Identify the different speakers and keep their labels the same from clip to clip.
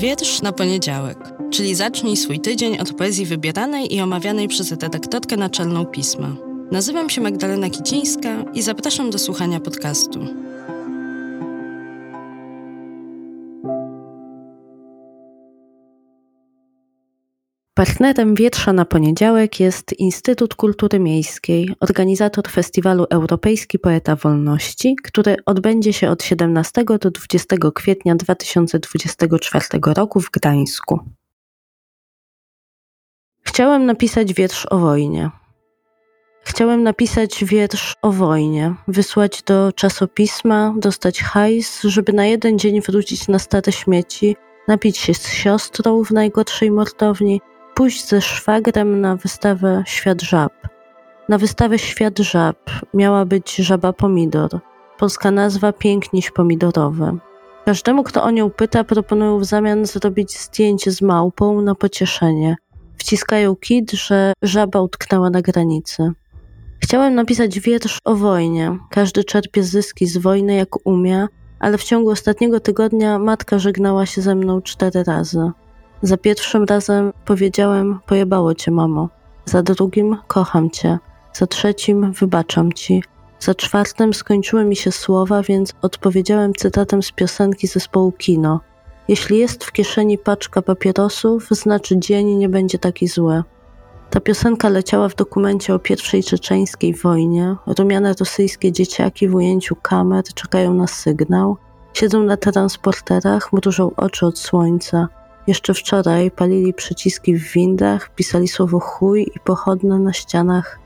Speaker 1: Wiersz na poniedziałek, czyli zacznij swój tydzień od poezji wybieranej i omawianej przez redaktorkę naczelną pisma. Nazywam się Magdalena Kicińska i zapraszam do słuchania podcastu. Partnerem Wietrza na poniedziałek jest Instytut Kultury Miejskiej, organizator festiwalu Europejski Poeta Wolności, który odbędzie się od 17 do 20 kwietnia 2024 roku w Gdańsku. Chciałem napisać wiersz o wojnie. Chciałem napisać wiersz o wojnie, wysłać do czasopisma, dostać hajs, żeby na jeden dzień wrócić na stare śmieci, napić się z siostrą w najgorszej mortowni pójść ze szwagrem na wystawę Świat Żab. Na wystawę Świat Żab miała być żaba pomidor. Polska nazwa piękniś pomidorowe. Każdemu, kto o nią pyta, proponują w zamian zrobić zdjęcie z małpą na pocieszenie. Wciskają kit, że żaba utknęła na granicy. Chciałem napisać wiersz o wojnie. Każdy czerpie zyski z wojny jak umie, ale w ciągu ostatniego tygodnia matka żegnała się ze mną cztery razy. Za pierwszym razem powiedziałem: Pojebało cię, mamo. Za drugim: Kocham cię. Za trzecim: Wybaczam ci. Za czwartym skończyły mi się słowa, więc odpowiedziałem cytatem z piosenki zespołu Kino. Jeśli jest w kieszeni paczka papierosów, znaczy dzień nie będzie taki zły. Ta piosenka leciała w dokumencie o pierwszej czeczeńskiej wojnie. Rumiane rosyjskie dzieciaki w ujęciu kamer czekają na sygnał. Siedzą na transporterach, mrużą oczy od słońca. Jeszcze wczoraj palili przyciski w windach, pisali słowo chuj i pochodne na ścianach.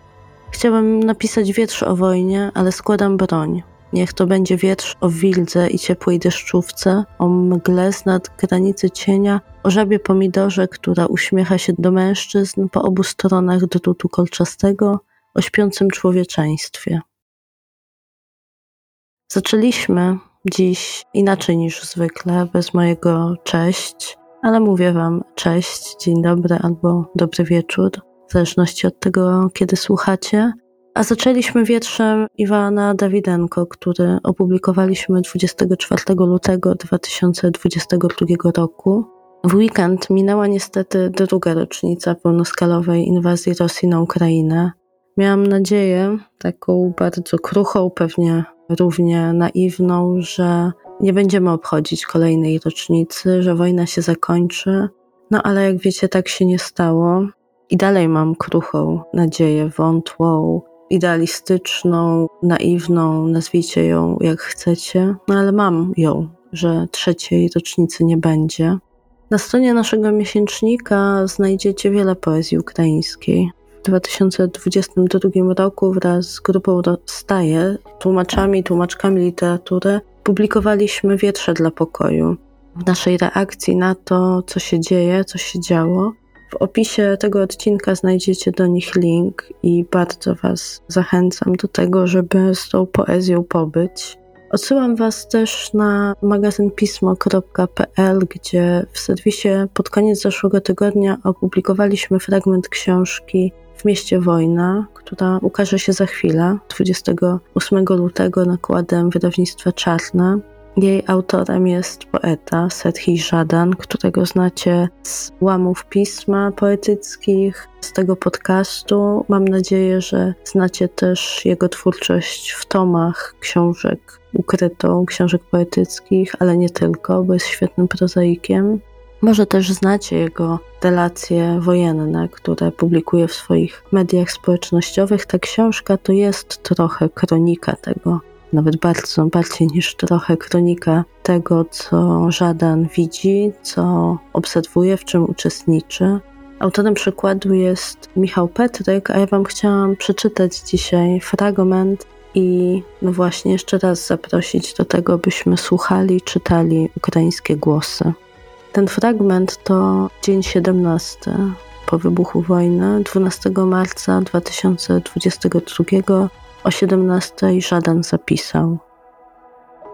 Speaker 1: Chciałam napisać wiersz o wojnie, ale składam broń. Niech to będzie wiersz o wildze i ciepłej deszczówce, o mgle z nad granicy cienia, o żabie pomidorze, która uśmiecha się do mężczyzn po obu stronach drutu kolczastego, o śpiącym człowieczeństwie. Zaczęliśmy dziś inaczej niż zwykle, bez mojego cześć ale mówię Wam cześć, dzień dobry albo dobry wieczór, w zależności od tego, kiedy słuchacie. A zaczęliśmy wietrzem Iwana Dawidenko, który opublikowaliśmy 24 lutego 2022 roku. W weekend minęła niestety druga rocznica pełnoskalowej inwazji Rosji na Ukrainę. Miałam nadzieję, taką bardzo kruchą, pewnie równie naiwną, że nie będziemy obchodzić kolejnej rocznicy, że wojna się zakończy. No ale jak wiecie, tak się nie stało. I dalej mam kruchą nadzieję, wątłą, idealistyczną, naiwną, nazwijcie ją jak chcecie, no ale mam ją, że trzeciej rocznicy nie będzie. Na stronie naszego miesięcznika znajdziecie wiele poezji ukraińskiej. W 2022 roku wraz z grupą Staje, tłumaczami, tłumaczkami literatury, publikowaliśmy wietrze dla pokoju. W naszej reakcji na to, co się dzieje, co się działo. W opisie tego odcinka znajdziecie do nich link i bardzo Was zachęcam do tego, żeby z tą poezją pobyć. Odsyłam Was też na magazyn pismo.pl, gdzie w serwisie pod koniec zeszłego tygodnia opublikowaliśmy fragment książki w mieście Wojna, która ukaże się za chwilę, 28 lutego nakładem wydawnictwa Czarne. Jej autorem jest poeta Serhii Żadan, którego znacie z łamów pisma poetyckich, z tego podcastu. Mam nadzieję, że znacie też jego twórczość w tomach książek ukrytą, książek poetyckich, ale nie tylko, bo jest świetnym prozaikiem. Może też znacie jego relacje wojenne, które publikuje w swoich mediach społecznościowych. Ta książka to jest trochę kronika tego, nawet bardzo, bardziej niż trochę kronika tego, co Żadan widzi, co obserwuje, w czym uczestniczy. Autorem przykładu jest Michał Petryk, a ja Wam chciałam przeczytać dzisiaj fragment i no właśnie jeszcze raz zaprosić do tego, byśmy słuchali, czytali ukraińskie głosy. Ten fragment to dzień 17 po wybuchu wojny, 12 marca 2022 o 17 żaden zapisał.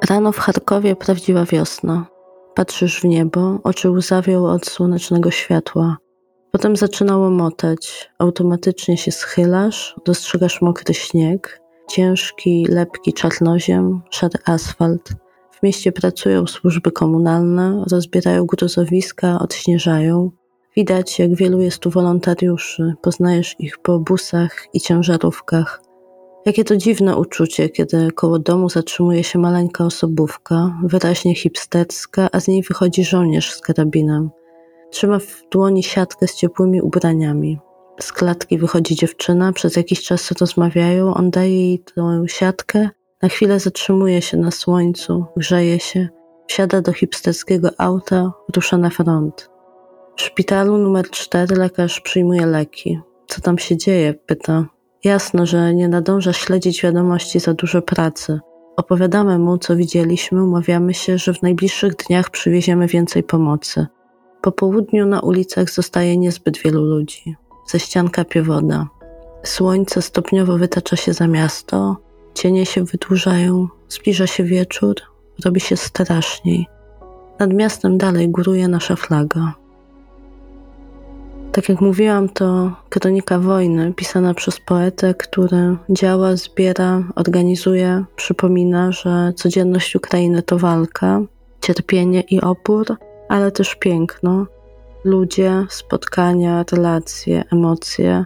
Speaker 1: Rano w Charkowie prawdziwa wiosna. Patrzysz w niebo, oczy łzawią od słonecznego światła. Potem zaczynało motać. Automatycznie się schylasz, dostrzegasz mokry śnieg, ciężki, lepki czarnoziem, szary asfalt. W mieście pracują służby komunalne, rozbierają gruzowiska, odśnieżają. Widać, jak wielu jest tu wolontariuszy, poznajesz ich po busach i ciężarówkach. Jakie to dziwne uczucie, kiedy koło domu zatrzymuje się maleńka osobówka, wyraźnie hipsterska, a z niej wychodzi żołnierz z karabinem. Trzyma w dłoni siatkę z ciepłymi ubraniami. Z klatki wychodzi dziewczyna, przez jakiś czas rozmawiają, on daje jej tę siatkę, na chwilę zatrzymuje się na słońcu, grzeje się, wsiada do hipsterskiego auta, rusza na front. W szpitalu numer 4 lekarz przyjmuje leki. Co tam się dzieje? pyta. Jasno, że nie nadąża śledzić wiadomości za dużo pracy. Opowiadamy mu, co widzieliśmy, umawiamy się, że w najbliższych dniach przywieziemy więcej pomocy. Po południu na ulicach zostaje niezbyt wielu ludzi. Ze ścian kapie woda. Słońce stopniowo wytacza się za miasto, cienie się wydłużają, zbliża się wieczór, robi się straszniej. Nad miastem dalej góruje nasza flaga. Tak jak mówiłam, to kronika wojny pisana przez poetę, który działa, zbiera, organizuje, przypomina, że codzienność Ukrainy to walka, cierpienie i opór, ale też piękno, ludzie, spotkania, relacje, emocje.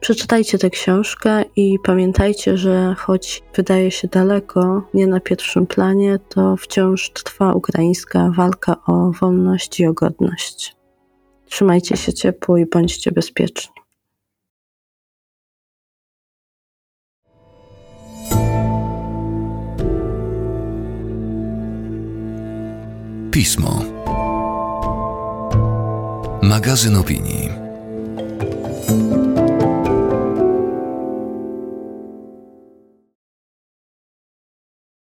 Speaker 1: Przeczytajcie tę książkę i pamiętajcie, że choć wydaje się daleko, nie na pierwszym planie, to wciąż trwa ukraińska walka o wolność i o godność. Trzymajcie się ciepło i bądźcie bezpieczni.
Speaker 2: Pismo. Magazyn opinii.